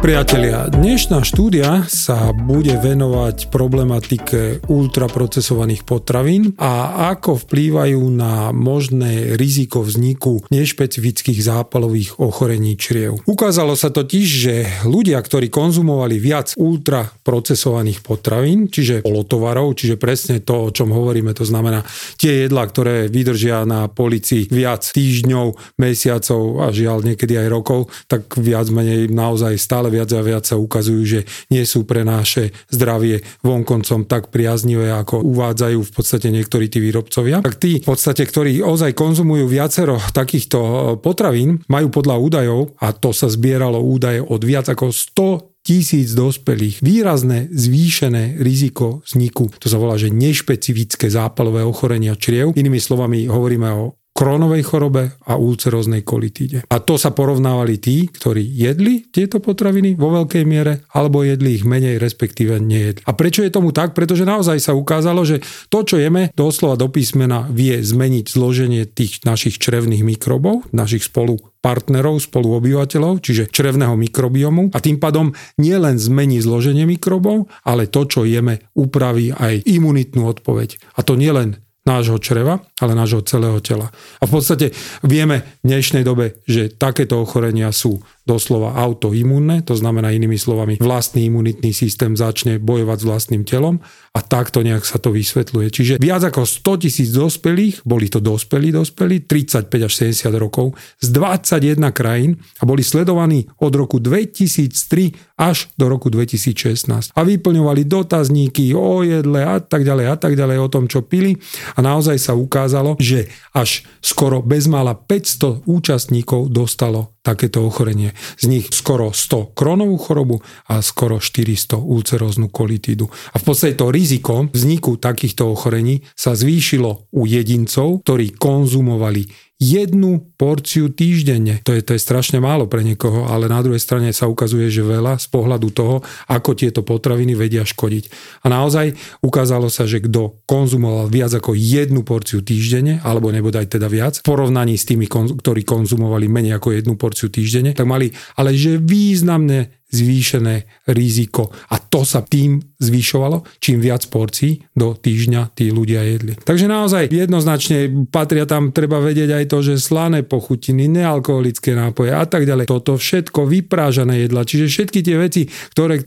Priatelia, dnešná štúdia sa bude venovať problematike ultraprocesovaných potravín a ako vplývajú na možné riziko vzniku nešpecifických zápalových ochorení čriev. Ukázalo sa totiž, že ľudia, ktorí konzumovali viac ultraprocesovaných potravín, čiže polotovarov, čiže presne to, o čom hovoríme, to znamená tie jedlá, ktoré vydržia na polici viac týždňov, mesiacov a žiaľ niekedy aj rokov, tak viac menej naozaj stále viac a viac sa ukazujú, že nie sú pre naše zdravie vonkoncom tak priaznivé, ako uvádzajú v podstate niektorí tí výrobcovia. Tak tí v podstate, ktorí ozaj konzumujú viacero takýchto e, potravín, majú podľa údajov, a to sa zbieralo údaje od viac ako 100 tisíc dospelých výrazné zvýšené riziko vzniku, to sa volá, že nešpecifické zápalové ochorenia čriev. Inými slovami hovoríme o krónovej chorobe a ulceróznej kolitíde. A to sa porovnávali tí, ktorí jedli tieto potraviny vo veľkej miere, alebo jedli ich menej, respektíve nejedli. A prečo je tomu tak? Pretože naozaj sa ukázalo, že to, čo jeme, doslova do písmena vie zmeniť zloženie tých našich črevných mikrobov, našich spolu partnerov, spoluobyvateľov, čiže črevného mikrobiomu a tým pádom nielen zmení zloženie mikrobov, ale to, čo jeme, upraví aj imunitnú odpoveď. A to nielen nášho čreva, ale nášho celého tela. A v podstate vieme v dnešnej dobe, že takéto ochorenia sú doslova autoimúnne, to znamená inými slovami, vlastný imunitný systém začne bojovať s vlastným telom a takto nejak sa to vysvetľuje. Čiže viac ako 100 tisíc dospelých, boli to dospelí dospelí, 35 až 70 rokov, z 21 krajín a boli sledovaní od roku 2003 až do roku 2016. A vyplňovali dotazníky o jedle a tak ďalej a tak ďalej o tom, čo pili a naozaj sa ukázalo, že až skoro bezmála 500 účastníkov dostalo takéto ochorenie. Z nich skoro 100 kronovú chorobu a skoro 400 ulceróznu kolitídu. A v podstate to riziko vzniku takýchto ochorení sa zvýšilo u jedincov, ktorí konzumovali jednu porciu týždenne. To je, to je strašne málo pre niekoho, ale na druhej strane sa ukazuje, že veľa z pohľadu toho, ako tieto potraviny vedia škodiť. A naozaj ukázalo sa, že kto konzumoval viac ako jednu porciu týždenne, alebo nebodaj teda viac, v porovnaní s tými, ktorí konzumovali menej ako jednu porciu týždenne, tak mali ale že významné zvýšené riziko. A to sa tým zvyšovalo, čím viac porcií do týždňa tí ľudia jedli. Takže naozaj jednoznačne patria tam, treba vedieť aj to, že slané pochutiny, nealkoholické nápoje a tak ďalej. Toto všetko vyprážané jedla. Čiže všetky tie veci, ktoré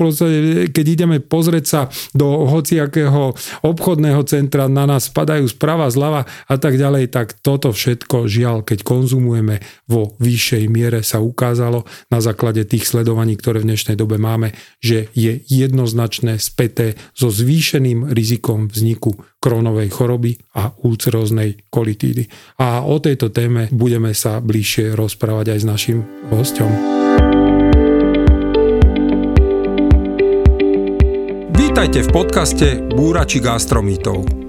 keď ideme pozrieť sa do hociakého obchodného centra, na nás spadajú sprava, zľava a tak ďalej, tak toto všetko žiaľ, keď konzumujeme vo vyššej miere sa ukázalo na základe tých sledovaní, ktoré v dnešnej dobe máme, že je jednoznačné späté so zvýšeným rizikom vzniku krónovej choroby a ulceróznej kolitídy. A o tejto téme budeme sa bližšie rozprávať aj s našim hostom. Vítajte v podcaste Búrači gastromítov.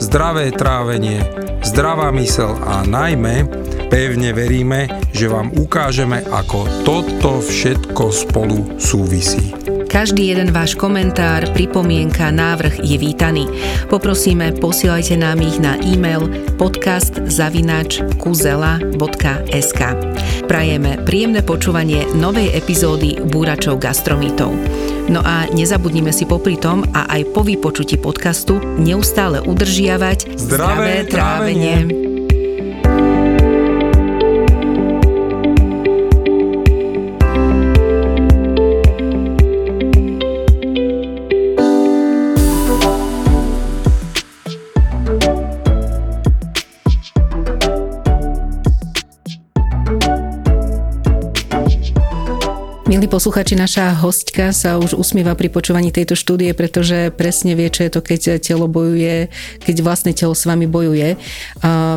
zdravé trávenie, zdravá mysel a najmä pevne veríme, že vám ukážeme, ako toto všetko spolu súvisí. Každý jeden váš komentár, pripomienka, návrh je vítaný. Poprosíme, posielajte nám ich na e-mail podcast.kuzela.sk Prajeme príjemné počúvanie novej epizódy Búračov gastromítov. No a nezabudnime si popri tom a aj po vypočutí podcastu neustále udržiavať zdravé, zdravé trávenie. trávenie. Posluchači, naša hostka sa už usmieva pri počúvaní tejto štúdie, pretože presne vie, čo je to, keď telo bojuje, keď vlastné telo s vami bojuje.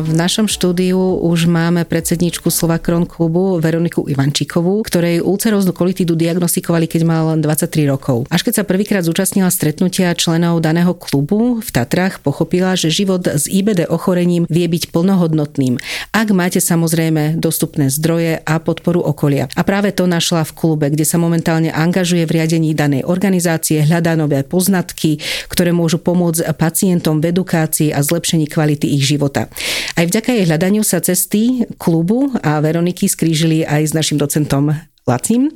V našom štúdiu už máme predsedničku Slovakron klubu Veroniku Ivančíkovú, ktorej ulceróznu kolitidu diagnostikovali, keď mal 23 rokov. Až keď sa prvýkrát zúčastnila stretnutia členov daného klubu v Tatrách, pochopila, že život s IBD ochorením vie byť plnohodnotným, ak máte samozrejme dostupné zdroje a podporu okolia. A práve to našla v klube klube, kde sa momentálne angažuje v riadení danej organizácie, hľadá nové poznatky, ktoré môžu pomôcť pacientom v edukácii a zlepšení kvality ich života. Aj vďaka jej hľadaniu sa cesty klubu a Veroniky skrížili aj s našim docentom Lacim.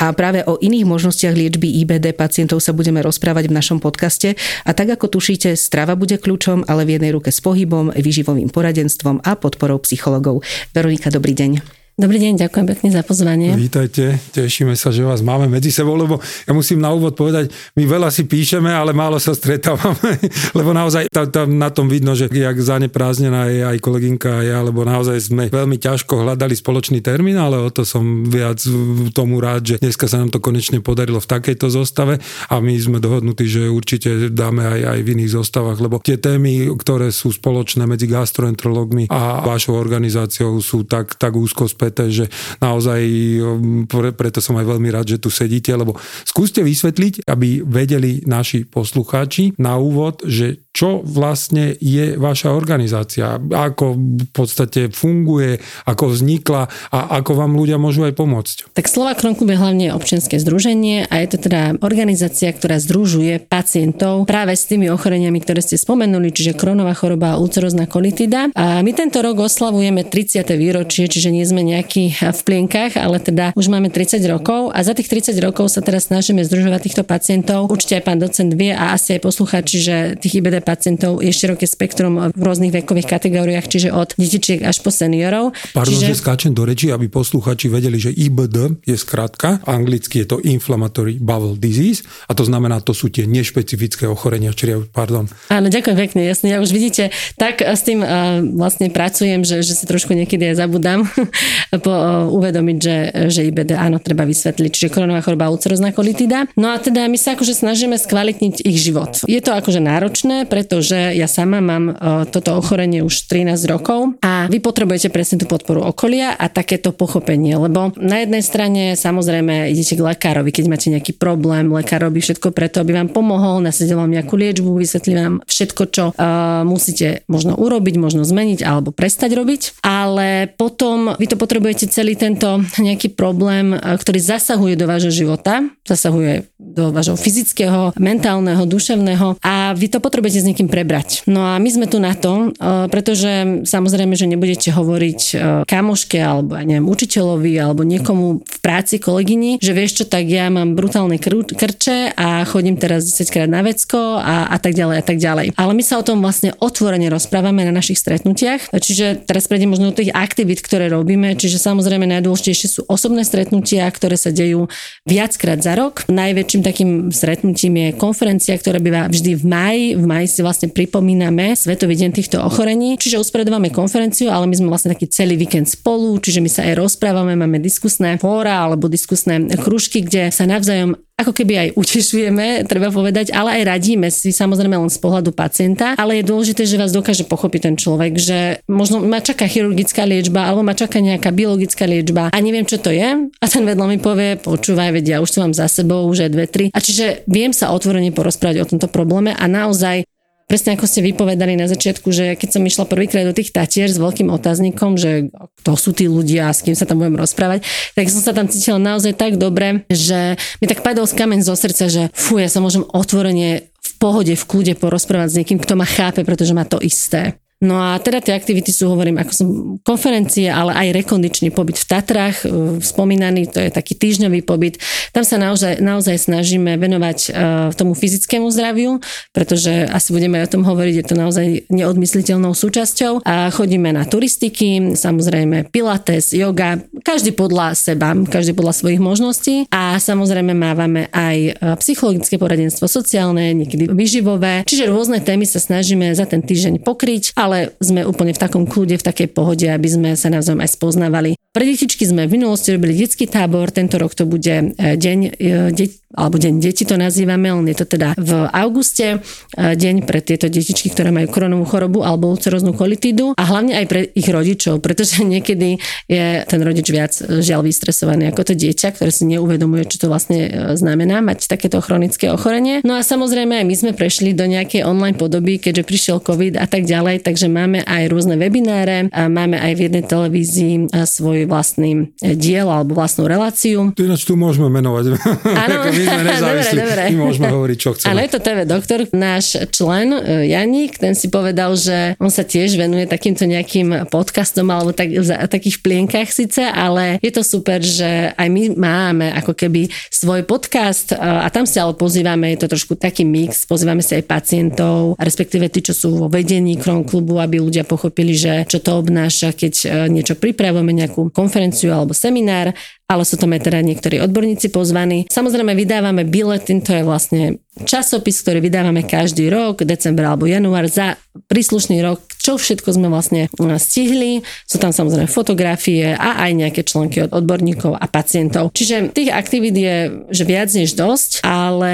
A práve o iných možnostiach liečby IBD pacientov sa budeme rozprávať v našom podcaste. A tak ako tušíte, strava bude kľúčom, ale v jednej ruke s pohybom, výživovým poradenstvom a podporou psychologov. Veronika, dobrý deň. Dobrý deň, ďakujem pekne za pozvanie. Vítajte, tešíme sa, že vás máme medzi sebou, lebo ja musím na úvod povedať, my veľa si píšeme, ale málo sa stretávame, lebo naozaj tam, tam na tom vidno, že jak zaneprázdnená je aj kolegynka a ja, lebo naozaj sme veľmi ťažko hľadali spoločný termín, ale o to som viac tomu rád, že dneska sa nám to konečne podarilo v takejto zostave a my sme dohodnutí, že určite dáme aj, aj v iných zostavách, lebo tie témy, ktoré sú spoločné medzi gastroenterologmi a vašou organizáciou sú tak, tak úzko späť preto, že naozaj um, preto som aj veľmi rád, že tu sedíte, lebo skúste vysvetliť, aby vedeli naši poslucháči na úvod, že čo vlastne je vaša organizácia, ako v podstate funguje, ako vznikla a ako vám ľudia môžu aj pomôcť. Tak Slova Klub je hlavne občianske združenie a je to teda organizácia, ktorá združuje pacientov práve s tými ochoreniami, ktoré ste spomenuli, čiže kronová choroba a ulcerozná kolitida. A my tento rok oslavujeme 30. výročie, čiže nie sme nejakí v plienkach, ale teda už máme 30 rokov a za tých 30 rokov sa teraz snažíme združovať týchto pacientov. Určite aj pán docent vie a asi aj posluchači, že tých IBD pacientov je široké spektrum v rôznych vekových kategóriách, čiže od detičiek až po seniorov. Pardon, čiže... že skáčem do reči, aby posluchači vedeli, že IBD je skratka, anglicky je to Inflammatory Bowel Disease a to znamená, to sú tie nešpecifické ochorenia čriev. Pardon. Áno, ďakujem pekne, jasne. Ja už vidíte, tak s tým uh, vlastne pracujem, že, že si trošku niekedy aj zabudám po, uh, uvedomiť, že, že IBD áno, treba vysvetliť, čiže koronová choroba ulcerozná kolitida. No a teda my sa akože snažíme skvalitniť ich život. Je to akože náročné, pretože ja sama mám uh, toto ochorenie už 13 rokov a vy potrebujete presne tú podporu okolia a takéto pochopenie, lebo na jednej strane samozrejme idete k lekárovi, keď máte nejaký problém, lekár robí všetko preto, aby vám pomohol, nasadil vám nejakú liečbu, vysvetlí vám všetko, čo uh, musíte možno urobiť, možno zmeniť alebo prestať robiť, ale potom vy to potrebujete celý tento nejaký problém, uh, ktorý zasahuje do vášho života, zasahuje do vášho fyzického, mentálneho, duševného a vy to potrebujete s niekým prebrať. No a my sme tu na to, e, pretože samozrejme, že nebudete hovoriť e, kamoške alebo ja neviem, učiteľovi alebo niekomu v práci, kolegyni, že vieš čo, tak ja mám brutálne kr- krče a chodím teraz 10 krát na vecko a, a tak ďalej a tak ďalej. Ale my sa o tom vlastne otvorene rozprávame na našich stretnutiach. Čiže teraz prejdem možno do tých aktivít, ktoré robíme. Čiže samozrejme najdôležitejšie sú osobné stretnutia, ktoré sa dejú viackrát za rok. Najväčším takým stretnutím je konferencia, ktorá býva vždy v maji. V maji si vlastne pripomíname Svetový deň týchto ochorení. Čiže usporiadávame konferenciu, ale my sme vlastne taký celý víkend spolu, čiže my sa aj rozprávame, máme diskusné fóra alebo diskusné kružky, kde sa navzájom ako keby aj utešujeme, treba povedať, ale aj radíme si samozrejme len z pohľadu pacienta, ale je dôležité, že vás dokáže pochopiť ten človek, že možno ma čaká chirurgická liečba alebo ma čaká nejaká biologická liečba a neviem, čo to je. A ten vedľa mi povie, počúvaj, vedia, už to mám za sebou, už aj dve, tri. A čiže viem sa otvorene porozprávať o tomto probléme a naozaj presne ako ste vypovedali na začiatku, že keď som išla prvýkrát do tých tatier s veľkým otáznikom, že kto sú tí ľudia s kým sa tam budem rozprávať, tak som sa tam cítila naozaj tak dobre, že mi tak padol z kameň zo srdca, že fú, ja sa môžem otvorene v pohode, v kľude porozprávať s niekým, kto ma chápe, pretože má to isté. No a teda tie aktivity sú, hovorím, ako som konferencie, ale aj rekondičný pobyt v Tatrách, e, spomínaný, to je taký týždňový pobyt. tam sa naozaj, naozaj snažíme venovať uh, tomu fyzickému zdraviu, pretože asi budeme o tom hovoriť, je to naozaj neodmysliteľnou súčasťou. A chodíme na turistiky, samozrejme pilates, yoga, každý podľa seba, každý podľa svojich možností a samozrejme mávame aj e, psychologické poradenstvo, sociálne, niekedy vyživové, čiže rôzne témy sa snažíme za ten týždeň pokryť, ale sme úplne v takom kľude, v takej pohode, aby sme sa navzájom aj spoznávali. Pre detičky sme v minulosti robili detský tábor, tento rok to bude e, deň, e, de, alebo deň deti to nazývame, len je to teda v auguste, e, deň pre tieto detičky, ktoré majú koronovú chorobu alebo ulceroznú kolitídu a hlavne aj pre ich rodičov, pretože niekedy je ten rodič viac žiaľ vystresovaný ako to dieťa, ktoré si neuvedomuje, čo to vlastne znamená mať takéto chronické ochorenie. No a samozrejme aj my sme prešli do nejakej online podoby, keďže prišiel COVID a tak ďalej, takže máme aj rôzne webináre, a máme aj v jednej televízii svoj vlastný e, diel alebo vlastnú reláciu. Ináč tu môžeme menovať. Áno, my sme nezávislí, dobre, dobre. my môžeme hovoriť, čo chceme. Áno, je to TV doktor, náš člen e, Janík, ten si povedal, že on sa tiež venuje takýmto nejakým podcastom alebo tak, v takých plienkach síce, ale je to super, že aj my máme ako keby svoj podcast e, a tam si ale pozývame, je to trošku taký mix, pozývame si aj pacientov, respektíve tí, čo sú vo vedení Kron klubu, aby ľudia pochopili, že čo to obnáša, keď niečo pripravujeme, nejakú konferenciu alebo seminár, ale sú tam aj teda niektorí odborníci pozvaní. Samozrejme vydávame biletín, to je vlastne časopis, ktorý vydávame každý rok, december alebo január za príslušný rok, čo všetko sme vlastne stihli. Sú tam samozrejme fotografie a aj nejaké články od odborníkov a pacientov. Čiže tých aktivít je že viac než dosť, ale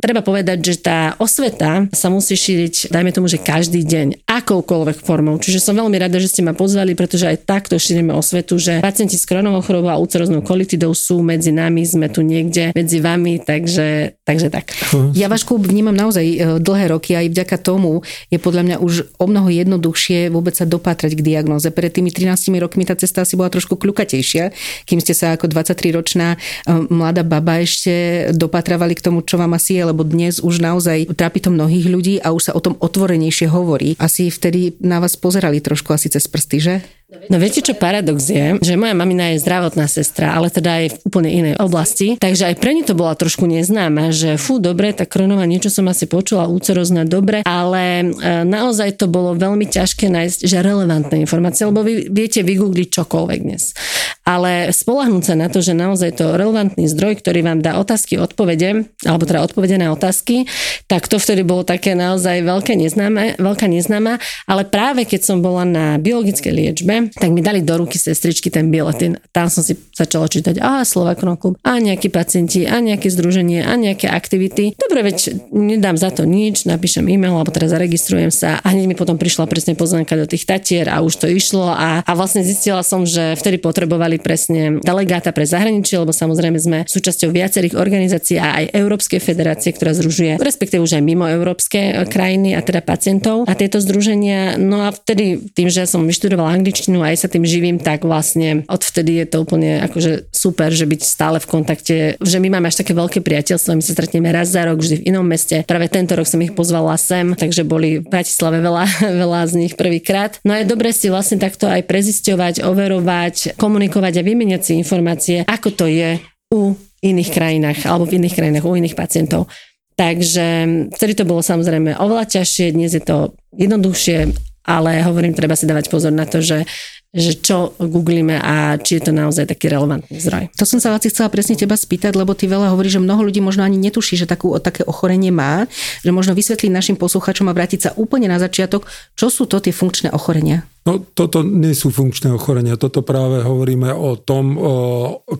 treba povedať, že tá osveta sa musí šíriť, dajme tomu, že každý deň, akoukoľvek formou. Čiže som veľmi rada, že ste ma pozvali, pretože aj takto šírime osvetu, že pacienti s kronovou chorobou a úceroznou kolitidou sú medzi nami, sme tu niekde medzi vami, takže, takže tak. Ja ja váš klub vnímam naozaj e, dlhé roky a aj vďaka tomu je podľa mňa už o mnoho jednoduchšie vôbec sa dopatrať k diagnoze. Pred tými 13 rokmi tá cesta asi bola trošku kľukatejšia, kým ste sa ako 23-ročná e, mladá baba ešte dopatravali k tomu, čo vám asi je, lebo dnes už naozaj trápi to mnohých ľudí a už sa o tom otvorenejšie hovorí. Asi vtedy na vás pozerali trošku asi cez prsty, že? No viete, čo paradox je? Že moja mamina je zdravotná sestra, ale teda aj v úplne inej oblasti. Takže aj pre ňu to bola trošku neznáma, že fú, dobre, tak kronová niečo som asi počula, úcerozná dobre, ale e, naozaj to bolo veľmi ťažké nájsť, že relevantné informácie, lebo vy viete vygoogliť čokoľvek dnes. Ale spolahnúť sa na to, že naozaj to relevantný zdroj, ktorý vám dá otázky, odpovede, alebo teda odpovede na otázky, tak to vtedy bolo také naozaj veľké neznáme, veľká neznáma, ale práve keď som bola na biologickej liečbe, tak mi dali do ruky sestričky ten biletín. Tam som si začala čítať, a Slovakron klub, a nejakí pacienti, a nejaké združenie, a nejaké aktivity. Dobre, veď nedám za to nič, napíšem e-mail, alebo teraz zaregistrujem sa a hneď mi potom prišla presne pozvánka do tých tatier a už to išlo a, a vlastne zistila som, že vtedy potrebovali presne delegáta pre zahraničie, lebo samozrejme sme súčasťou viacerých organizácií a aj Európskej federácie, ktorá združuje, respektíve už aj mimo európske krajiny a teda pacientov a tieto združenia. No a vtedy tým, že som vyštudovala angličtinu, angličtinu aj sa tým živím, tak vlastne odvtedy je to úplne akože super, že byť stále v kontakte, že my máme až také veľké priateľstvo, my sa stretneme raz za rok, vždy v inom meste. Práve tento rok som ich pozvala sem, takže boli v Bratislave veľa, veľa z nich prvýkrát. No je dobre si vlastne takto aj prezisťovať, overovať, komunikovať a vymeniať si informácie, ako to je u iných krajinách alebo v iných krajinách u iných pacientov. Takže vtedy to bolo samozrejme oveľa ťažšie, dnes je to jednoduchšie ale hovorím, treba si dávať pozor na to, že že čo googlíme a či je to naozaj taký relevantný zdroj. To som sa vás chcela presne teba spýtať, lebo ty veľa hovorí, že mnoho ľudí možno ani netuší, že takú, také ochorenie má, že možno vysvetliť našim posluchačom a vrátiť sa úplne na začiatok, čo sú to tie funkčné ochorenia. No toto nie sú funkčné ochorenia, toto práve hovoríme o tom o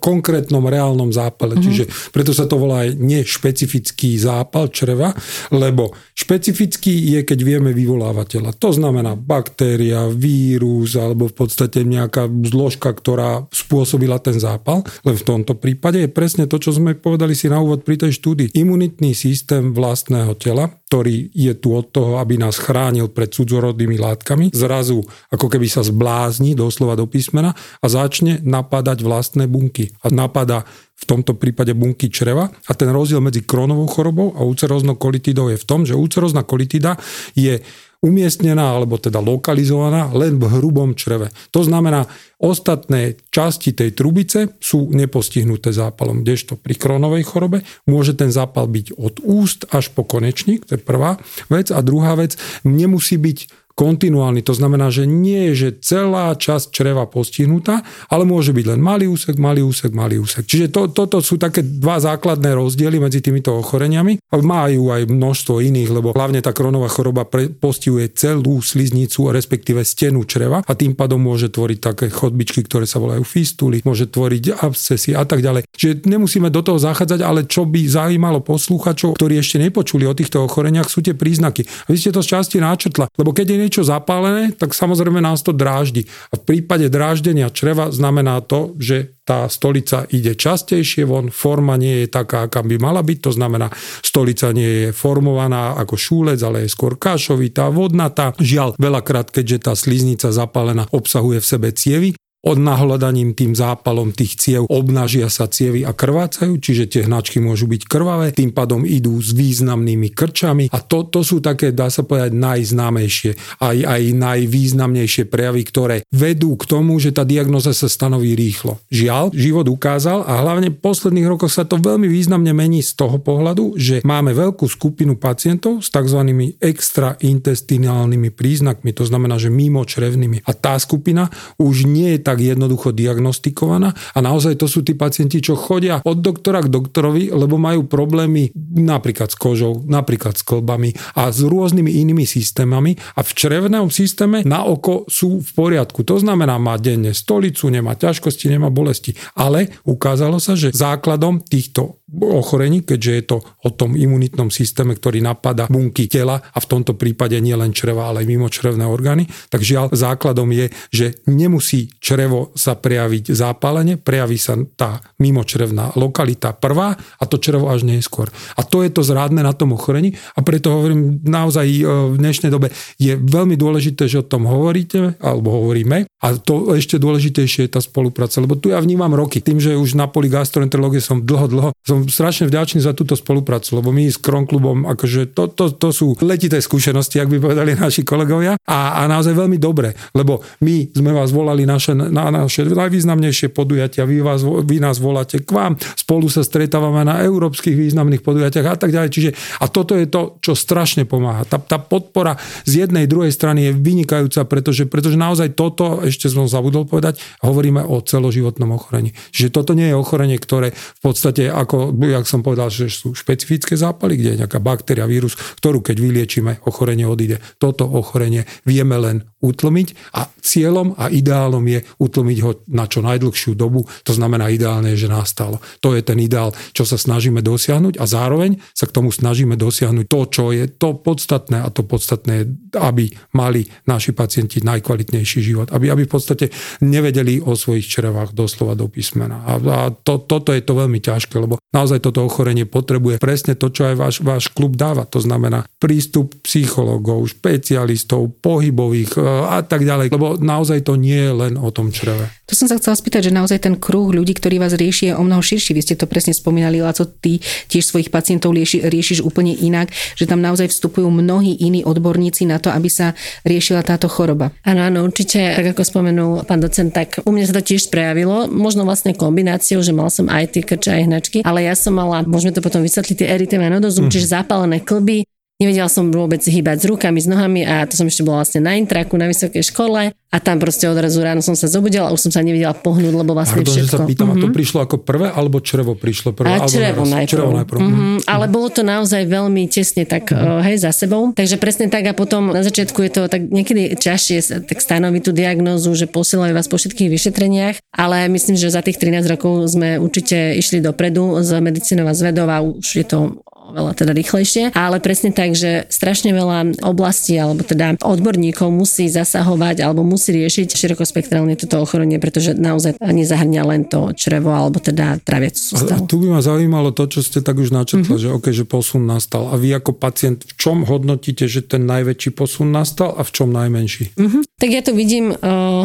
konkrétnom reálnom zápale, mm-hmm. čiže preto sa to volá aj nešpecifický zápal čreva, lebo špecifický je, keď vieme vyvolávateľa. To znamená baktéria, vírus alebo v podstate nejaká zložka, ktorá spôsobila ten zápal, len v tomto prípade je presne to, čo sme povedali si na úvod pri tej štúdii. Imunitný systém vlastného tela, ktorý je tu od toho, aby nás chránil pred cudzorodnými látkami, zrazu ako keby sa zblázni doslova do písmena a začne napadať vlastné bunky. A napada v tomto prípade bunky čreva. A ten rozdiel medzi kronovou chorobou a úceroznou kolitidou je v tom, že úcerozná kolitida je umiestnená alebo teda lokalizovaná len v hrubom čreve. To znamená, ostatné časti tej trubice sú nepostihnuté zápalom, kdežto pri kronovej chorobe môže ten zápal byť od úst až po konečník, to je prvá vec. A druhá vec, nemusí byť kontinuálny. To znamená, že nie je, že celá časť čreva postihnutá, ale môže byť len malý úsek, malý úsek, malý úsek. Čiže to, toto sú také dva základné rozdiely medzi týmito ochoreniami. Majú aj množstvo iných, lebo hlavne tá kronová choroba pre, postihuje celú sliznicu, respektíve stenu čreva a tým pádom môže tvoriť také chodbičky, ktoré sa volajú fistuly, môže tvoriť abscesy a tak ďalej. Čiže nemusíme do toho zachádzať, ale čo by zaujímalo poslúchačov, ktorí ešte nepočuli o týchto ochoreniach, sú tie príznaky. Vy ste to z časti náčetla, lebo keď je niečo zapálené, tak samozrejme nás to dráždi. A v prípade dráždenia čreva znamená to, že tá stolica ide častejšie von, forma nie je taká, aká by mala byť, to znamená, stolica nie je formovaná ako šúlec, ale je skôr kašovitá, vodnatá. Žiaľ, veľakrát, keďže tá sliznica zapálená obsahuje v sebe cievy, od nahľadaním tým zápalom tých ciev obnažia sa cievy a krvácajú, čiže tie hnačky môžu byť krvavé, tým pádom idú s významnými krčami a to, to sú také, dá sa povedať, najznámejšie, aj, aj najvýznamnejšie prejavy, ktoré vedú k tomu, že tá diagnoza sa stanoví rýchlo. Žiaľ, život ukázal a hlavne v posledných rokoch sa to veľmi významne mení z toho pohľadu, že máme veľkú skupinu pacientov s tzv. extraintestinálnymi príznakmi, to znamená, že mimo črevnými. A tá skupina už nie je tak tak jednoducho diagnostikovaná a naozaj to sú tí pacienti, čo chodia od doktora k doktorovi, lebo majú problémy napríklad s kožou, napríklad s klbami a s rôznymi inými systémami a v črevnom systéme na oko sú v poriadku. To znamená, má denne stolicu, nemá ťažkosti, nemá bolesti. Ale ukázalo sa, že základom týchto ochorení, keďže je to o tom imunitnom systéme, ktorý napadá bunky tela a v tomto prípade nie len čreva, ale aj mimočrevné orgány, tak žiaľ základom je, že nemusí črevo sa prejaviť zápalenie, prejaví sa tá mimočrevná lokalita prvá a to črevo až neskôr. A to je to zrádne na tom ochorení a preto hovorím naozaj e, v dnešnej dobe je veľmi dôležité, že o tom hovoríte alebo hovoríme a to ešte dôležitejšie je tá spolupráca, lebo tu ja vnímam roky. Tým, že už na poli gastroenterológie som dlho, dlho, som strašne vďačný za túto spoluprácu, lebo my s Kronklubom, akože to, to, to sú letité skúsenosti, ak by povedali naši kolegovia a, a naozaj veľmi dobré, lebo my sme vás volali naše, na naše najvýznamnejšie podujatia, vy, vás, vy nás voláte k vám, spolu sa stretávame na európskych významných podujatiach a tak ďalej. Čiže, a toto je to, čo strašne pomáha. Tá, tá podpora z jednej, druhej strany je vynikajúca, pretože, pretože naozaj toto, ešte som zabudol povedať, hovoríme o celoživotnom ochorení. Čiže toto nie je ochorenie, ktoré v podstate ako jak som povedal, že sú špecifické zápaly, kde je nejaká baktéria, vírus, ktorú keď vyliečíme, ochorenie odíde. Toto ochorenie vieme len utlmiť a cieľom a ideálom je utlmiť ho na čo najdlhšiu dobu, to znamená ideálne že nastalo. To je ten ideál, čo sa snažíme dosiahnuť a zároveň sa k tomu snažíme dosiahnuť to, čo je to podstatné a to podstatné aby mali naši pacienti najkvalitnejší život, aby, aby v podstate nevedeli o svojich črevách doslova do písmena. A, a to, toto je to veľmi ťažké, lebo naozaj toto ochorenie potrebuje presne to, čo aj váš, váš klub dáva. To znamená prístup psychológov, špecialistov, pohybových e, a tak ďalej. Lebo naozaj to nie je len o tom čreve. To som sa chcela spýtať, že naozaj ten kruh ľudí, ktorí vás rieši, je o mnoho širší. Vy ste to presne spomínali, Laco, ty tiež svojich pacientov rieši, riešiš úplne inak, že tam naozaj vstupujú mnohí iní odborníci na to, aby sa riešila táto choroba. Áno, áno, určite, tak ako spomenul pán docent, tak u mňa sa to tiež prejavilo, možno vlastne kombináciou, že mal som aj tie krče, aj hnačky, ale ja som mala, môžeme to potom vysvetliť, tie erytema nodozum, mm. čiže zapálené klby, Nevedela som vôbec hýbať s rukami, s nohami a to som ešte bola vlastne na intraku na vysokej škole a tam proste odrazu ráno som sa zobudila a už som sa nevedela pohnúť, lebo vlastne Pardon, všetko. Že sa pýtam, mm-hmm. a to mhm. prišlo ako prvé, alebo črevo prišlo prvé? A črevo najprv. Črevo najprv. Mm-hmm. Ale bolo to naozaj veľmi tesne tak, mm-hmm. hej, za sebou. Takže presne tak a potom na začiatku je to tak niekedy čašie tak stanoviť tú diagnózu, že posielajú vás po všetkých vyšetreniach, ale myslím, že za tých 13 rokov sme určite išli dopredu z medicínou a z vedou a už je to oveľa teda rýchlejšie, ale presne tak, že strašne veľa oblastí alebo teda odborníkov musí zasahovať alebo musí riešiť širokospektrálne toto ochorenie, pretože naozaj nezahrňa len to črevo alebo teda traviacu sústavu. A tu by ma zaujímalo to, čo ste tak už načetla, mm-hmm. že OK, že posun nastal. A vy ako pacient v čom hodnotíte, že ten najväčší posun nastal a v čom najmenší? Mm-hmm. Tak ja to vidím uh,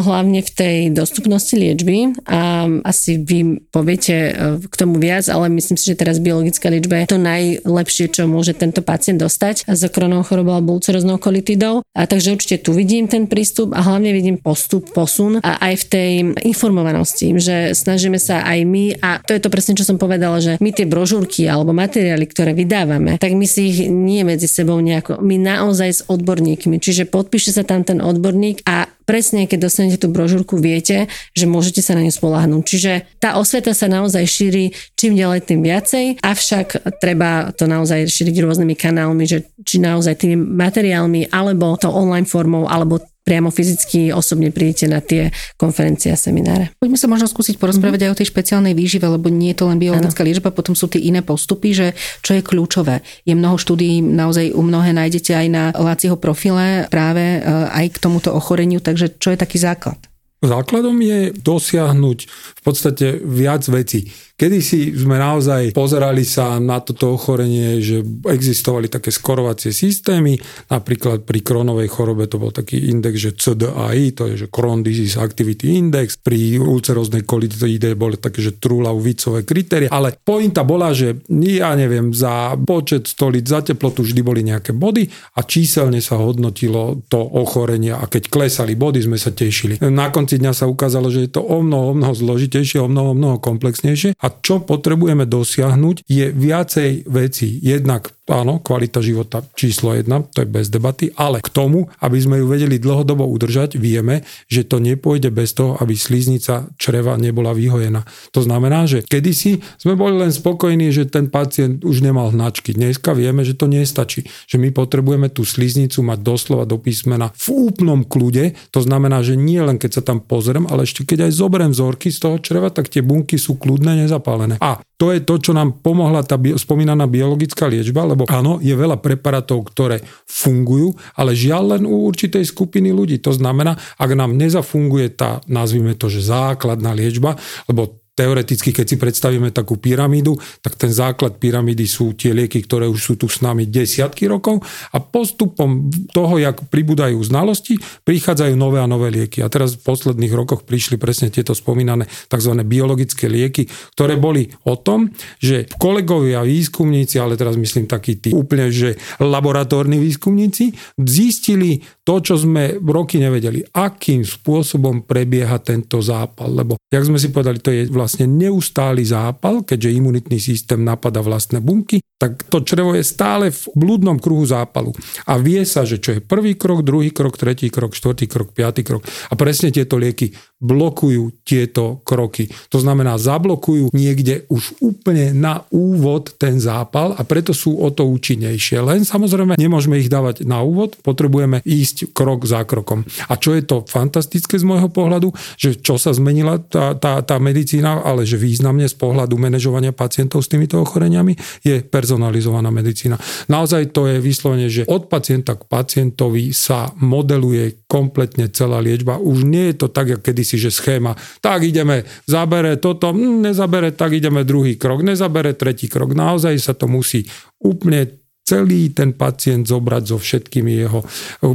hlavne v tej dostupnosti liečby a asi vy poviete uh, k tomu viac, ale myslím si, že teraz biologická liečba je to naj najlepšie, čo môže tento pacient dostať z kronovou chorobou alebo ulceroznou kolitidou. A takže určite tu vidím ten prístup a hlavne vidím postup, posun a aj v tej informovanosti, že snažíme sa aj my, a to je to presne, čo som povedala, že my tie brožúrky alebo materiály, ktoré vydávame, tak my si ich nie medzi sebou nejako, my naozaj s odborníkmi, čiže podpíše sa tam ten odborník a presne, keď dostanete tú brožúrku, viete, že môžete sa na ňu spolahnúť. Čiže tá osveta sa naozaj šíri čím ďalej, tým viacej, avšak treba to naozaj šíriť rôznymi kanálmi, že či naozaj tými materiálmi, alebo to online formou, alebo priamo fyzicky osobne prídete na tie konferencie a semináre. Poďme sa možno skúsiť porozprávať mm-hmm. aj o tej špeciálnej výžive, lebo nie je to len biologická liečba, potom sú tie iné postupy, že čo je kľúčové. Je mnoho štúdií, naozaj u mnohé nájdete aj na Láciho profile práve e, aj k tomuto ochoreniu, takže čo je taký základ? Základom je dosiahnuť v podstate viac vecí. Kedy si sme naozaj pozerali sa na toto ochorenie, že existovali také skorovacie systémy, napríklad pri kronovej chorobe to bol taký index, že CDAI, to je že Crohn Disease Activity Index, pri ulceroznej kolitide boli také, že Trula-Uvicové kritéria, ale pointa bola, že ja neviem, za počet stolic, za teplotu vždy boli nejaké body a číselne sa hodnotilo to ochorenie a keď klesali body, sme sa tešili. Na konci dňa sa ukázalo, že je to o mnoho, o mnoho zložitejšie, o mnoho, o mnoho komplexnejšie a čo potrebujeme dosiahnuť je viacej veci. Jednak áno, kvalita života číslo jedna, to je bez debaty, ale k tomu, aby sme ju vedeli dlhodobo udržať, vieme, že to nepôjde bez toho, aby sliznica čreva nebola vyhojená. To znamená, že kedysi sme boli len spokojní, že ten pacient už nemal hnačky. Dneska vieme, že to nestačí. Že my potrebujeme tú sliznicu mať doslova do písmena v úplnom kľude. To znamená, že nie len keď sa tam pozriem, ale ešte keď aj zoberiem vzorky z toho čreva, tak tie bunky sú kľudné, nezapálené. A to je to, čo nám pomohla tá spomínaná biologická liečba, lebo áno, je veľa preparátov, ktoré fungujú, ale žiaľ len u určitej skupiny ľudí. To znamená, ak nám nezafunguje tá, nazvime to, že základná liečba, lebo teoreticky, keď si predstavíme takú pyramídu, tak ten základ pyramídy sú tie lieky, ktoré už sú tu s nami desiatky rokov a postupom toho, jak pribúdajú znalosti, prichádzajú nové a nové lieky. A teraz v posledných rokoch prišli presne tieto spomínané tzv. biologické lieky, ktoré boli o tom, že kolegovia výskumníci, ale teraz myslím takí tí úplne, že laboratórni výskumníci, zistili to, čo sme roky nevedeli, akým spôsobom prebieha tento zápal. Lebo, jak sme si povedali, to je vlastne neustály zápal, keďže imunitný systém napada vlastné bunky, tak to črevo je stále v blúdnom kruhu zápalu. A vie sa, že čo je prvý krok, druhý krok, tretí krok, štvrtý krok, piatý krok. A presne tieto lieky blokujú tieto kroky. To znamená, zablokujú niekde už úplne na úvod ten zápal a preto sú o to účinnejšie. Len samozrejme nemôžeme ich dávať na úvod, potrebujeme ísť krok za krokom. A čo je to fantastické z môjho pohľadu, že čo sa zmenila tá, tá, tá medicína, ale že významne z pohľadu manažovania pacientov s týmito ochoreniami je personalizovaná medicína. Naozaj to je vyslovene, že od pacienta k pacientovi sa modeluje kompletne celá liečba. Už nie je to tak, ako kedy si, že schéma, tak ideme, zabere toto, hm, nezabere, tak ideme druhý krok, nezabere tretí krok. Naozaj sa to musí úplne celý ten pacient zobrať so všetkými jeho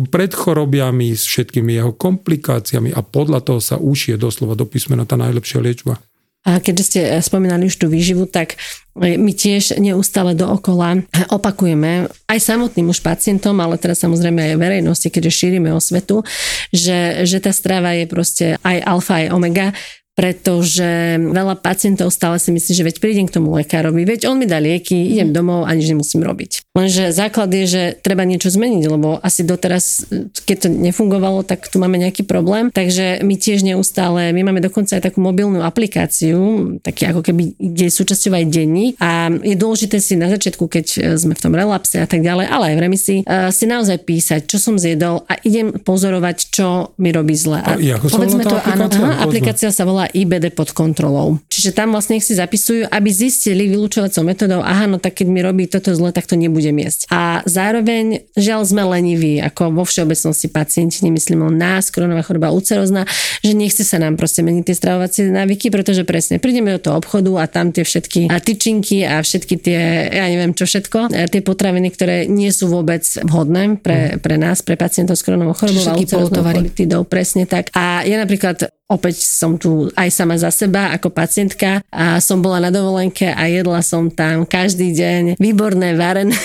predchorobiami, s všetkými jeho komplikáciami a podľa toho sa ušie doslova do písmena tá najlepšia liečba. A keďže ste spomínali už tú výživu, tak my tiež neustále dookola opakujeme aj samotným už pacientom, ale teraz samozrejme aj verejnosti, keďže šírime o svetu, že, že tá strava je proste aj alfa, aj omega, pretože veľa pacientov stále si myslí, že veď prídem k tomu lekárovi, veď on mi dá lieky, idem domov a nič nemusím robiť. Lenže základ je, že treba niečo zmeniť, lebo asi doteraz, keď to nefungovalo, tak tu máme nejaký problém. Takže my tiež neustále, my máme dokonca aj takú mobilnú aplikáciu, taký ako keby, kde je súčasťou aj denník a je dôležité si na začiatku, keď sme v tom relapse a tak ďalej, ale aj v remisii, eh, si naozaj písať, čo som zjedol a idem pozorovať, čo mi robí zle. A, a povedzme to, áno, aplikácia sa volá IBD pod kontrolou. Čiže tam vlastne si zapisujú, aby zistili vylúčovacou metodou, aha, no tak keď mi robí toto zle, tak to nebudem jesť. A zároveň, žiaľ, sme leniví, ako vo všeobecnosti pacienti, nemyslím o nás, koronová choroba ulcerozná, že nechce sa nám proste meniť tie stravovacie návyky, pretože presne prídeme do toho obchodu a tam tie všetky a tyčinky a všetky tie, ja neviem čo všetko, tie potraviny, ktoré nie sú vôbec vhodné pre, mhm. pre nás, pre pacientov s koronovou chorobou a ulceroznou presne tak. A ja napríklad opäť som tu aj sama za seba ako pacientka a som bola na dovolenke a jedla som tam každý deň výborné varené,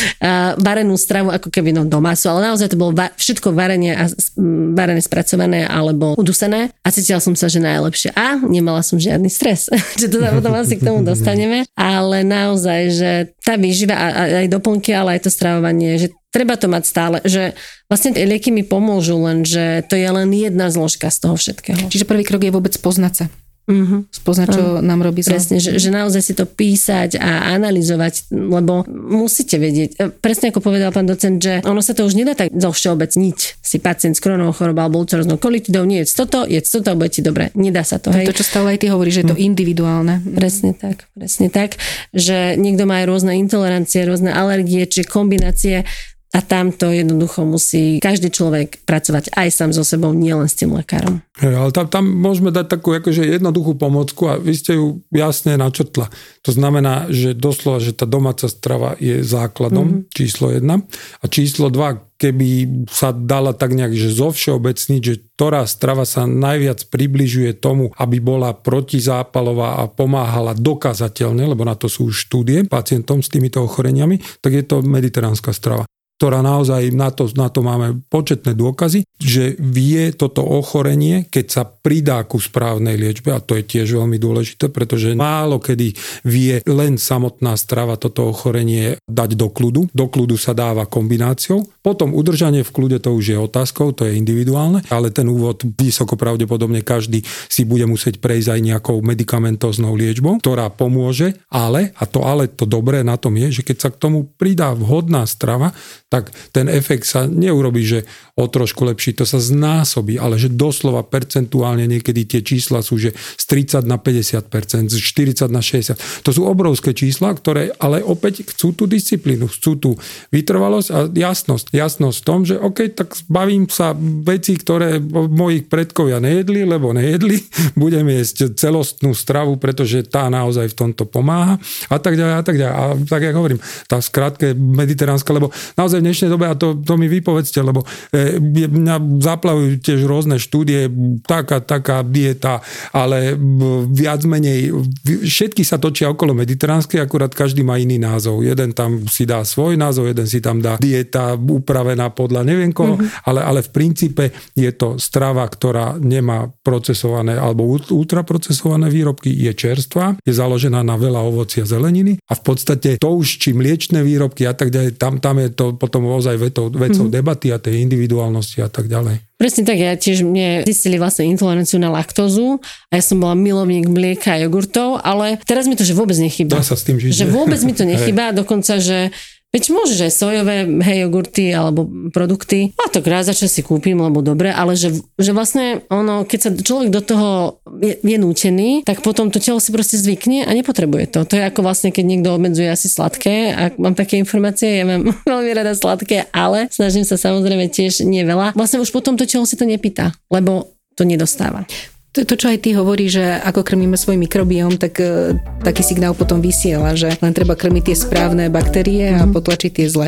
varenú stravu ako keby no domácu, ale naozaj to bolo va- všetko varenie a varené spracované alebo udusené a cítila som sa, že najlepšie. A nemala som žiadny stres, že to potom asi k tomu dostaneme, ale naozaj, že tá výživa a aj doplnky, ale aj to stravovanie, že treba to mať stále, že vlastne tie lieky mi pomôžu, len že to je len jedna zložka z toho všetkého. Čiže prvý krok je vôbec poznať sa. Uh-huh. Spoznať, čo uh-huh. nám robí zlo. Presne, že, že naozaj si to písať a analyzovať, lebo musíte vedieť. E, presne ako povedal pán docent, že ono sa to už nedá tak zo všeobecniť si pacient s kronovou chorobou alebo ulceroznou kolitidou, nie jedz toto, jedz toto a bude ti dobre. Nedá sa to. Hej. To, čo stále aj ty hovoríš, že je to uh-huh. individuálne. Presne tak, presne tak, že niekto má aj rôzne intolerancie, rôzne alergie, či kombinácie a tam to jednoducho musí každý človek pracovať aj sám so sebou, nielen s tým lekárom. Hey, ale tam, tam môžeme dať takú akože jednoduchú pomocku a vy ste ju jasne načrtla. To znamená, že doslova, že tá domáca strava je základom mm-hmm. číslo jedna a číslo dva, keby sa dala tak nejak, že zo všeobecniť, že ktorá strava sa najviac približuje tomu, aby bola protizápalová a pomáhala dokázateľne, lebo na to sú už štúdie pacientom s týmito ochoreniami, tak je to mediteránska strava ktorá naozaj, na to, na to máme početné dôkazy, že vie toto ochorenie, keď sa pridá ku správnej liečbe, a to je tiež veľmi dôležité, pretože málo kedy vie len samotná strava toto ochorenie dať do kľudu. Do kľudu sa dáva kombináciou. Potom udržanie v kľude to už je otázkou, to je individuálne, ale ten úvod vysoko pravdepodobne každý si bude musieť prejsť aj nejakou medikamentóznou liečbou, ktorá pomôže, ale, a to ale to dobré na tom je, že keď sa k tomu pridá vhodná strava, tak ten efekt sa neurobi, že o trošku lepší, to sa znásobí, ale že doslova percentuálne niekedy tie čísla sú, že z 30 na 50%, z 40 na 60. To sú obrovské čísla, ktoré ale opäť chcú tú disciplínu, chcú tú vytrvalosť a jasnosť. Jasnosť v tom, že OK, tak bavím sa veci, ktoré mojich predkovia nejedli, lebo nejedli, budem jesť celostnú stravu, pretože tá naozaj v tomto pomáha a tak ďalej a tak ďalej. A tak, jak hovorím, tá skrátke mediteránska, lebo naozaj dnešnej dobe, a to, to mi vypovedzte, lebo e, mňa zaplavujú tiež rôzne štúdie, taká, taká dieta, ale viac menej, všetky sa točia okolo mediteránskej, akurát každý má iný názov. Jeden tam si dá svoj názov, jeden si tam dá dieta upravená podľa neviem koho, mm-hmm. ale, ale v princípe je to strava, ktorá nemá procesované alebo ultraprocesované výrobky, je čerstvá, je založená na veľa ovocia zeleniny a v podstate to už či mliečne výrobky a tak ďalej, tam, tam je to potom ozaj vecou, vecou mm-hmm. debaty a tej individuálnosti a tak ďalej. Presne tak, ja tiež mne zistili vlastne intoleranciu na laktózu a ja som bola milovník mlieka a jogurtov, ale teraz mi to že vôbec nechýba. Dá sa s tým žiť. Že vôbec mi to nechýba, dokonca, že Veď môžeš aj sojové, hej, jogurty alebo produkty. A to raz začas si kúpim, lebo dobre, ale že, že vlastne ono, keď sa človek do toho je, je nútený, tak potom to telo si proste zvykne a nepotrebuje to. To je ako vlastne, keď niekto obmedzuje asi sladké a mám také informácie, ja mám veľmi rada sladké, ale snažím sa samozrejme tiež nie veľa. Vlastne už potom to telo si to nepýta, lebo to nedostáva. To to, čo aj ty hovorí, že ako krmíme svoj mikrobióm, tak uh, taký signál potom vysiela, že len treba krmiť tie správne baktérie a mhm. potlačiť tie zlé.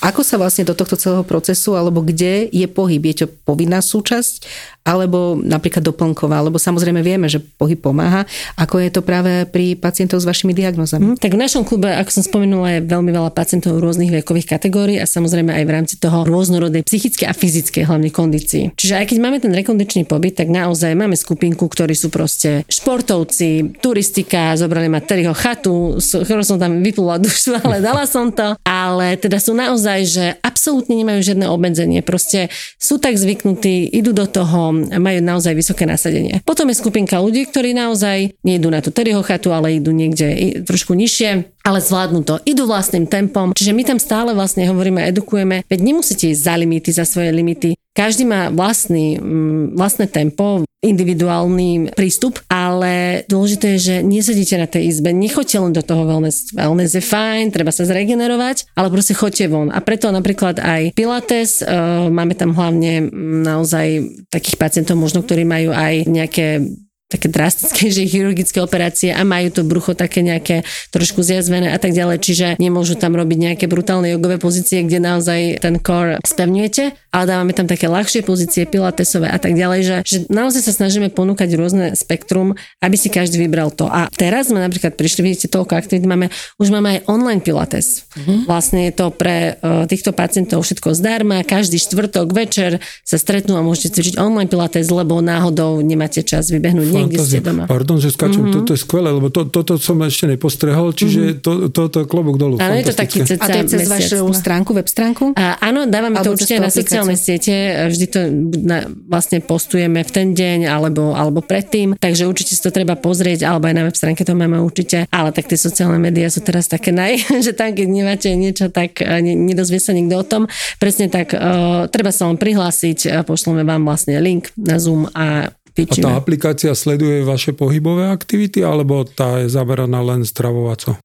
Ako sa vlastne do tohto celého procesu, alebo kde je pohyb? Je to povinná súčasť, alebo napríklad doplnková? Lebo samozrejme vieme, že pohyb pomáha. Ako je to práve pri pacientov s vašimi diagnozami? Mm, tak v našom klube, ako som spomenula, je veľmi veľa pacientov rôznych vekových kategórií a samozrejme aj v rámci toho rôznorodej psychické a fyzické hlavne kondícií. Čiže aj keď máme ten rekondičný pobyt, tak naozaj máme skupinku, ktorí sú proste športovci, turistika, zobrali ma Terryho chatu, ktorú som tam vyplula dušu, ale dala som to. Ale teda sú naozaj naozaj, že absolútne nemajú žiadne obmedzenie. Proste sú tak zvyknutí, idú do toho, majú naozaj vysoké nasadenie. Potom je skupinka ľudí, ktorí naozaj nejdú na tú Terryho chatu, ale idú niekde trošku nižšie ale zvládnu to, idú vlastným tempom, čiže my tam stále vlastne hovoríme, edukujeme, veď nemusíte ísť za limity, za svoje limity. Každý má vlastný, mm, vlastné tempo, individuálny prístup, ale dôležité je, že nesedíte na tej izbe, nechoďte len do toho wellness. Wellness je fajn, treba sa zregenerovať, ale proste choďte von. A preto napríklad aj Pilates, uh, máme tam hlavne mm, naozaj takých pacientov možno, ktorí majú aj nejaké také drastickejšie chirurgické operácie a majú to brucho také nejaké trošku zjazvené a tak ďalej, čiže nemôžu tam robiť nejaké brutálne jogové pozície, kde naozaj ten core spevňujete, ale dávame tam také ľahšie pozície, pilatesové a tak ďalej, že, že naozaj sa snažíme ponúkať rôzne spektrum, aby si každý vybral to. A teraz sme napríklad prišli, vidíte, toľko aktivít máme, už máme aj online pilates. Mm-hmm. Vlastne je to pre uh, týchto pacientov všetko zdarma, každý štvrtok večer sa stretnú a môžete cvičiť online pilates, lebo náhodou nemáte čas vybehnúť niekde ste doma. Pardon, že skáčem, mm-hmm. toto je skvelé, lebo to, toto som ešte nepostrehol, čiže mm-hmm. to, to, to klobok dolu. Áno, je to taký A to je cez vašu stránku, web stránku? A, áno, dávame alebo to určite na sociálne siete, vždy to na, vlastne postujeme v ten deň alebo, alebo predtým, takže určite si to treba pozrieť, alebo aj na web stránke to máme určite, ale tak tie sociálne médiá sú teraz také naj, že tam, keď nemáte niečo, tak e, ne, nedozvie sa nikto o tom. Presne tak, uh, treba sa len prihlásiť, pošleme vám vlastne link na Zoom a Pičíme. A tá aplikácia sleduje vaše pohybové aktivity, alebo tá je zaberaná len stravovaco?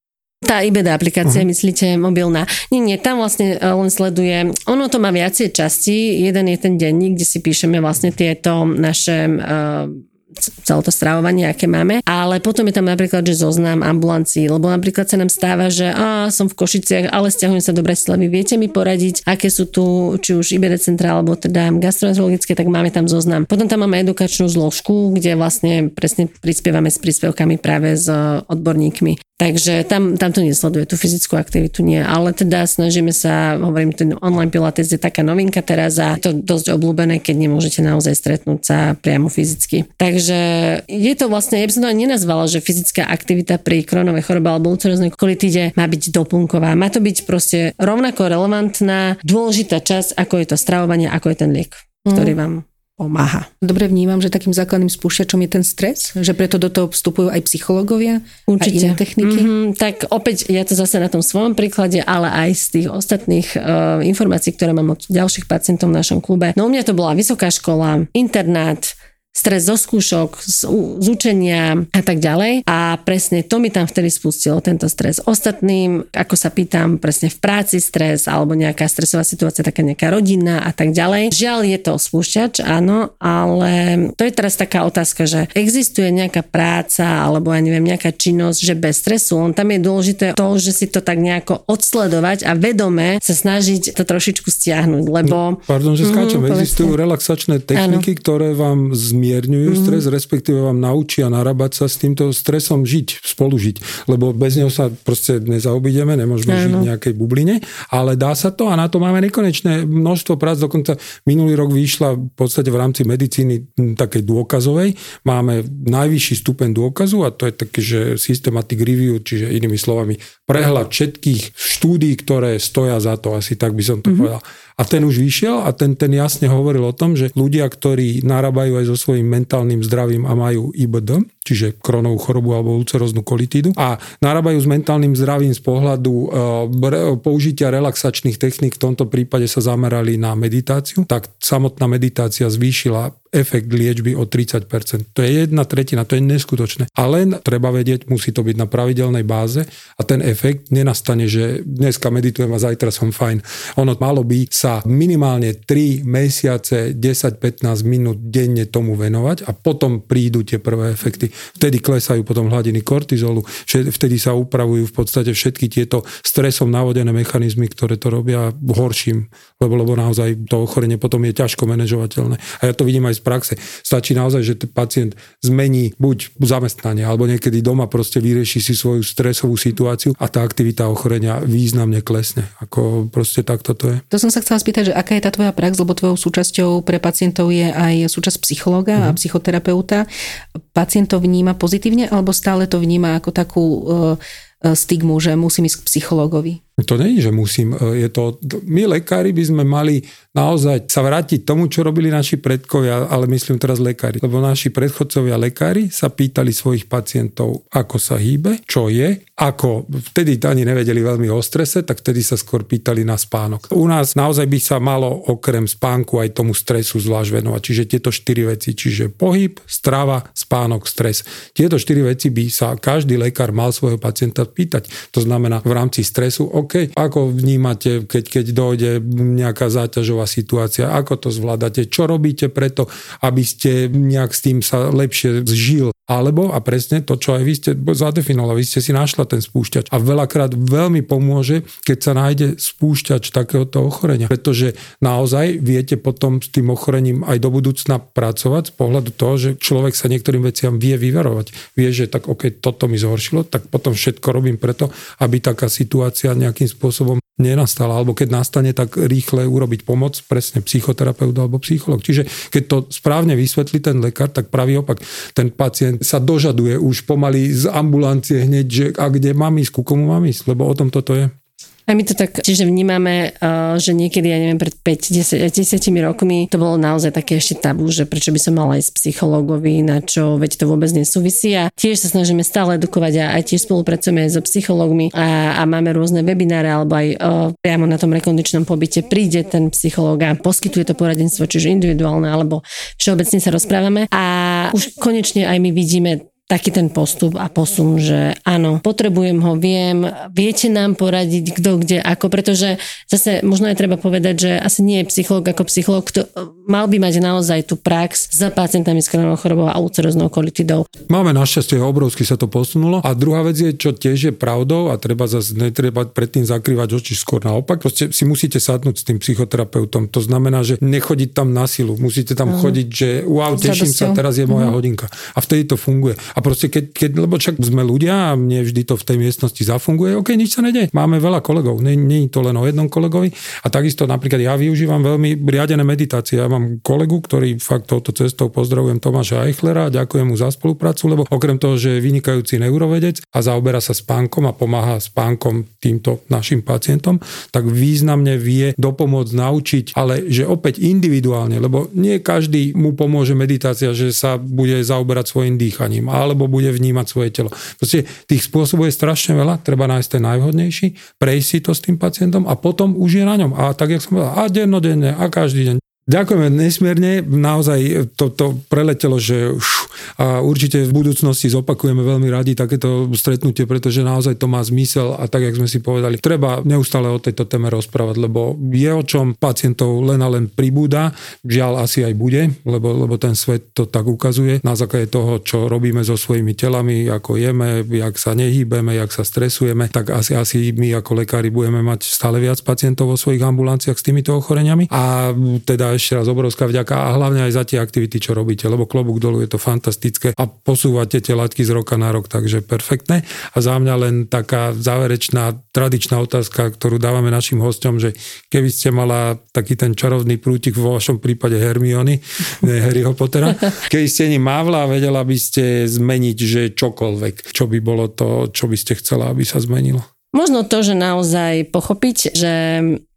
Tá IBD aplikácia, uh-huh. myslíte, mobilná. Nie, nie, tam vlastne e, len sleduje, ono to má viacej časti, jeden je ten denník, kde si píšeme vlastne tieto naše uh, celé to stravovanie, aké máme. Ale potom je tam napríklad, že zoznam ambulancií, lebo napríklad sa nám stáva, že a, som v Košiciach, ale stiahujem sa do Bratislavy. Viete mi poradiť, aké sú tu, či už IBD centra, alebo teda gastroenterologické, tak máme tam zoznam. Potom tam máme edukačnú zložku, kde vlastne presne prispievame s príspevkami práve s odborníkmi. Takže tam, tam to nesleduje, tú fyzickú aktivitu nie, ale teda snažíme sa, hovorím, ten online pilates je taká novinka teraz a je to dosť obľúbené, keď nemôžete naozaj stretnúť sa priamo fyzicky. Takže je to vlastne, ja by som to ani nenazvala, že fyzická aktivita pri kronovej chorobe alebo ulceroznej kolitíde má byť doplnková. Má to byť proste rovnako relevantná, dôležitá časť, ako je to stravovanie, ako je ten liek, ktorý mm. vám pomáha. Dobre vnímam, že takým základným spúšťačom je ten stres, že preto do toho vstupujú aj psychológovia Určite. a iné techniky. Mm-hmm, tak opäť ja to zase na tom svojom príklade, ale aj z tých ostatných uh, informácií, ktoré mám od ďalších pacientov v našom klube. No u mňa to bola vysoká škola, internát, stres zo skúšok, z, z učenia a tak ďalej. A presne to mi tam vtedy spustilo, tento stres. Ostatným, ako sa pýtam, presne v práci stres alebo nejaká stresová situácia, taká nejaká rodina a tak ďalej. Žiaľ je to spúšťač, áno, ale to je teraz taká otázka, že existuje nejaká práca alebo ja neviem, nejaká činnosť, že bez stresu, on tam je dôležité to, že si to tak nejako odsledovať a vedome sa snažiť to trošičku stiahnuť, lebo... No, pardon, že skáčem, mm, existujú relaxačné techniky, áno. ktoré vám zmi zmierňujú mm-hmm. stres, respektíve vám naučia narábať sa s týmto stresom žiť, spolužiť. Lebo bez neho sa proste nezaobídeme, nemôžeme Áno. žiť v nejakej bubline, ale dá sa to a na to máme nekonečné množstvo prác. Dokonca minulý rok vyšla v podstate v rámci medicíny takej dôkazovej. Máme najvyšší stupeň dôkazu a to je taký, že systematic review, čiže inými slovami prehľad všetkých štúdí, ktoré stoja za to, asi tak by som to mm-hmm. povedal. A ten už vyšiel a ten, ten jasne hovoril o tom, že ľudia, ktorí narábajú aj so svojím mentálnym zdravím a majú IBD, čiže kronovú chorobu alebo ulceroznú kolitídu a narábajú s mentálnym zdravím z pohľadu uh, použitia relaxačných techník, v tomto prípade sa zamerali na meditáciu, tak samotná meditácia zvýšila efekt liečby o 30%. To je jedna tretina, to je neskutočné. A len treba vedieť, musí to byť na pravidelnej báze a ten efekt nenastane, že dneska meditujem a zajtra som fajn. Ono malo by sa minimálne 3 mesiace, 10-15 minút denne tomu venovať a potom prídu tie prvé efekty. Vtedy klesajú potom hladiny kortizolu, vtedy sa upravujú v podstate všetky tieto stresom navodené mechanizmy, ktoré to robia horším, lebo, lebo naozaj to ochorenie potom je ťažko manažovateľné. A ja to vidím aj z praxe. Stačí naozaj, že pacient zmení buď zamestnanie, alebo niekedy doma proste vyrieši si svoju stresovú situáciu a tá aktivita ochorenia významne klesne. Ako proste takto to je. To som sa chcela spýtať, že aká je tá tvoja prax, lebo tvojou súčasťou pre pacientov je aj súčasť psychológa mm. a mhm. psychoterapeuta. Pacient to vníma pozitívne, alebo stále to vníma ako takú uh, stigmu, že musím ísť k psychológovi? To je, že musím. Je to, my lekári by sme mali naozaj sa vrátiť tomu, čo robili naši predkovia, ale myslím teraz lekári. Lebo naši predchodcovia lekári sa pýtali svojich pacientov, ako sa hýbe, čo je, ako vtedy ani nevedeli veľmi o strese, tak vtedy sa skôr pýtali na spánok. U nás naozaj by sa malo okrem spánku aj tomu stresu zvlášť venovať. Čiže tieto štyri veci, čiže pohyb, strava, spánok, stres. Tieto štyri veci by sa každý lekár mal svojho pacienta pýtať. To znamená v rámci stresu, OK. Ako vnímate, keď, keď dojde nejaká záťažová situácia, ako to zvládate, čo robíte preto, aby ste nejak s tým sa lepšie zžil. Alebo, a presne to, čo aj vy ste zadefinovali, vy ste si našla ten spúšťač. A veľakrát veľmi pomôže, keď sa nájde spúšťač takéhoto ochorenia. Pretože naozaj viete potom s tým ochorením aj do budúcna pracovať z pohľadu toho, že človek sa niektorým veciam vie vyvarovať. Vie, že tak OK, toto mi zhoršilo, tak potom všetko robím preto, aby taká situácia nejakým spôsobom nenastala, alebo keď nastane, tak rýchle urobiť pomoc, presne psychoterapeut alebo psycholog. Čiže keď to správne vysvetlí ten lekár, tak pravý opak, ten pacient sa dožaduje už pomaly z ambulancie hneď, že a kde mám ísť, ku komu mám ísť, lebo o tom toto je. A my to tak čiže vnímame, že niekedy, ja neviem, pred 5-10 rokmi to bolo naozaj také ešte tabu, že prečo by som mala ísť psychologovi, na čo, veď to vôbec nesúvisí. A tiež sa snažíme stále edukovať a aj tiež spolupracujeme so psychológmi a, a máme rôzne webináre alebo aj o, priamo na tom rekondičnom pobyte príde ten psychológ a poskytuje to poradenstvo, čiže individuálne alebo všeobecne sa rozprávame. A už konečne aj my vidíme taký ten postup a posun, že áno, potrebujem ho, viem, viete nám poradiť kto kde ako, pretože zase možno je treba povedať, že asi nie je psychológ ako psychológ, kto mal by mať naozaj tú prax s pacientami s koronovou chorobou a ulceroznou kolitidou. Máme našťastie, obrovsky sa to posunulo. A druhá vec je, čo tiež je pravdou a treba zase netreba predtým zakrývať oči skôr naopak. Proste si musíte sadnúť s tým psychoterapeutom. To znamená, že nechodiť tam na silu. Musíte tam uh-huh. chodiť, že wow, teším sa, teraz je moja uh-huh. hodinka. A vtedy to funguje. A proste keď, keď, lebo však sme ľudia a mne vždy to v tej miestnosti zafunguje, OK, nič sa nedeje. Máme veľa kolegov, je to len o jednom kolegovi. A takisto napríklad ja využívam veľmi riadené meditácie. Ja mám kolegu, ktorý fakt touto cestou pozdravujem Tomáša Eichlera ďakujem mu za spoluprácu, lebo okrem toho, že je vynikajúci neurovedec a zaoberá sa spánkom a pomáha spánkom týmto našim pacientom, tak významne vie dopomôcť naučiť, ale že opäť individuálne, lebo nie každý mu pomôže meditácia, že sa bude zaoberať svojim dýchaním, alebo bude vnímať svoje telo. Proste tých spôsobov je strašne veľa, treba nájsť ten najvhodnejší, prejsť si to s tým pacientom a potom už je na ňom. A tak, jak som povedal, a dennodenne, a každý deň. Ďakujeme nesmierne, naozaj to, to preletelo, že už, a určite v budúcnosti zopakujeme veľmi radi takéto stretnutie, pretože naozaj to má zmysel a tak, jak sme si povedali, treba neustále o tejto téme rozprávať, lebo je o čom pacientov len a len pribúda, žiaľ asi aj bude, lebo, lebo ten svet to tak ukazuje. Na základe toho, čo robíme so svojimi telami, ako jeme, jak sa nehýbeme, jak sa stresujeme, tak asi, asi my ako lekári budeme mať stále viac pacientov vo svojich ambulanciách s týmito ochoreniami. A teda ešte raz obrovská vďaka a hlavne aj za tie aktivity, čo robíte, lebo klobúk dolu je to fantastické a posúvate tie laťky z roka na rok, takže perfektné. A za mňa len taká záverečná tradičná otázka, ktorú dávame našim hostom, že keby ste mala taký ten čarovný prútik vo vašom prípade Hermiony, ne Harryho Pottera, keby ste ním mávla a vedela by ste zmeniť, že čokoľvek, čo by bolo to, čo by ste chcela, aby sa zmenilo? Možno to, že naozaj pochopiť, že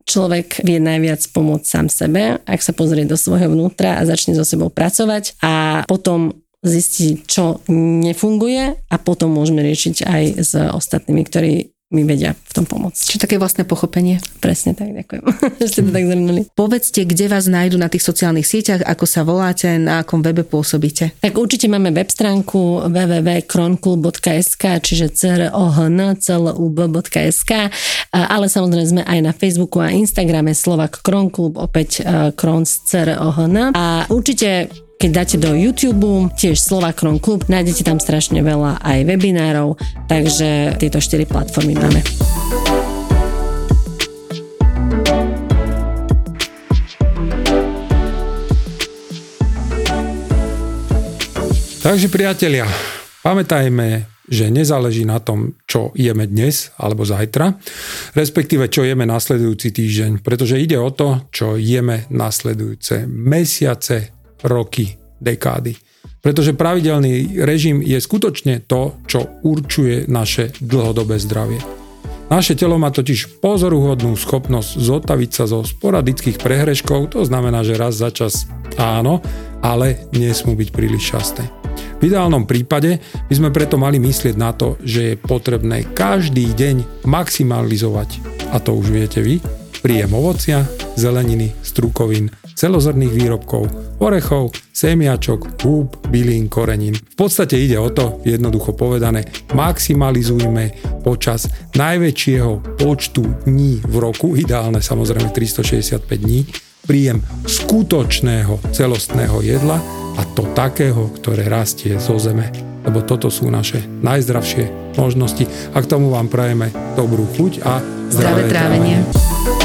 človek vie najviac pomôcť sám sebe, ak sa pozrie do svojho vnútra a začne so sebou pracovať a potom zistí, čo nefunguje a potom môžeme riešiť aj s ostatnými, ktorí mi vedia v tom pomôcť. Čiže také vlastné pochopenie. Presne tak, ďakujem, že ste to tak zhrnuli. Povedzte, kde vás nájdu na tých sociálnych sieťach, ako sa voláte, na akom webe pôsobíte? Tak určite máme web stránku www.kronklub.sk, čiže crOHN.sk, ale samozrejme sme aj na Facebooku a Instagrame Slovak Kronklub, opäť Krons CROHN. A určite keď dáte do YouTube, tiež Slovakron Klub, nájdete tam strašne veľa aj webinárov, takže tieto 4 platformy máme. Takže priatelia, pamätajme, že nezáleží na tom, čo jeme dnes alebo zajtra, respektíve čo jeme nasledujúci týždeň, pretože ide o to, čo jeme nasledujúce mesiace, roky, dekády. Pretože pravidelný režim je skutočne to, čo určuje naše dlhodobé zdravie. Naše telo má totiž pozoruhodnú schopnosť zotaviť sa zo sporadických prehreškov, to znamená, že raz za čas áno, ale nesmú byť príliš časté. V ideálnom prípade by sme preto mali myslieť na to, že je potrebné každý deň maximalizovať, a to už viete vy, príjem ovocia, zeleniny, strukovín, celozrných výrobkov, orechov, semiačok, húb, bylín, korenín. V podstate ide o to, jednoducho povedané, maximalizujme počas najväčšieho počtu dní v roku, ideálne samozrejme 365 dní, príjem skutočného celostného jedla a to takého, ktoré rastie zo zeme. Lebo toto sú naše najzdravšie možnosti a k tomu vám prajeme dobrú chuť a zdravé, zdravé trávenie. trávenie.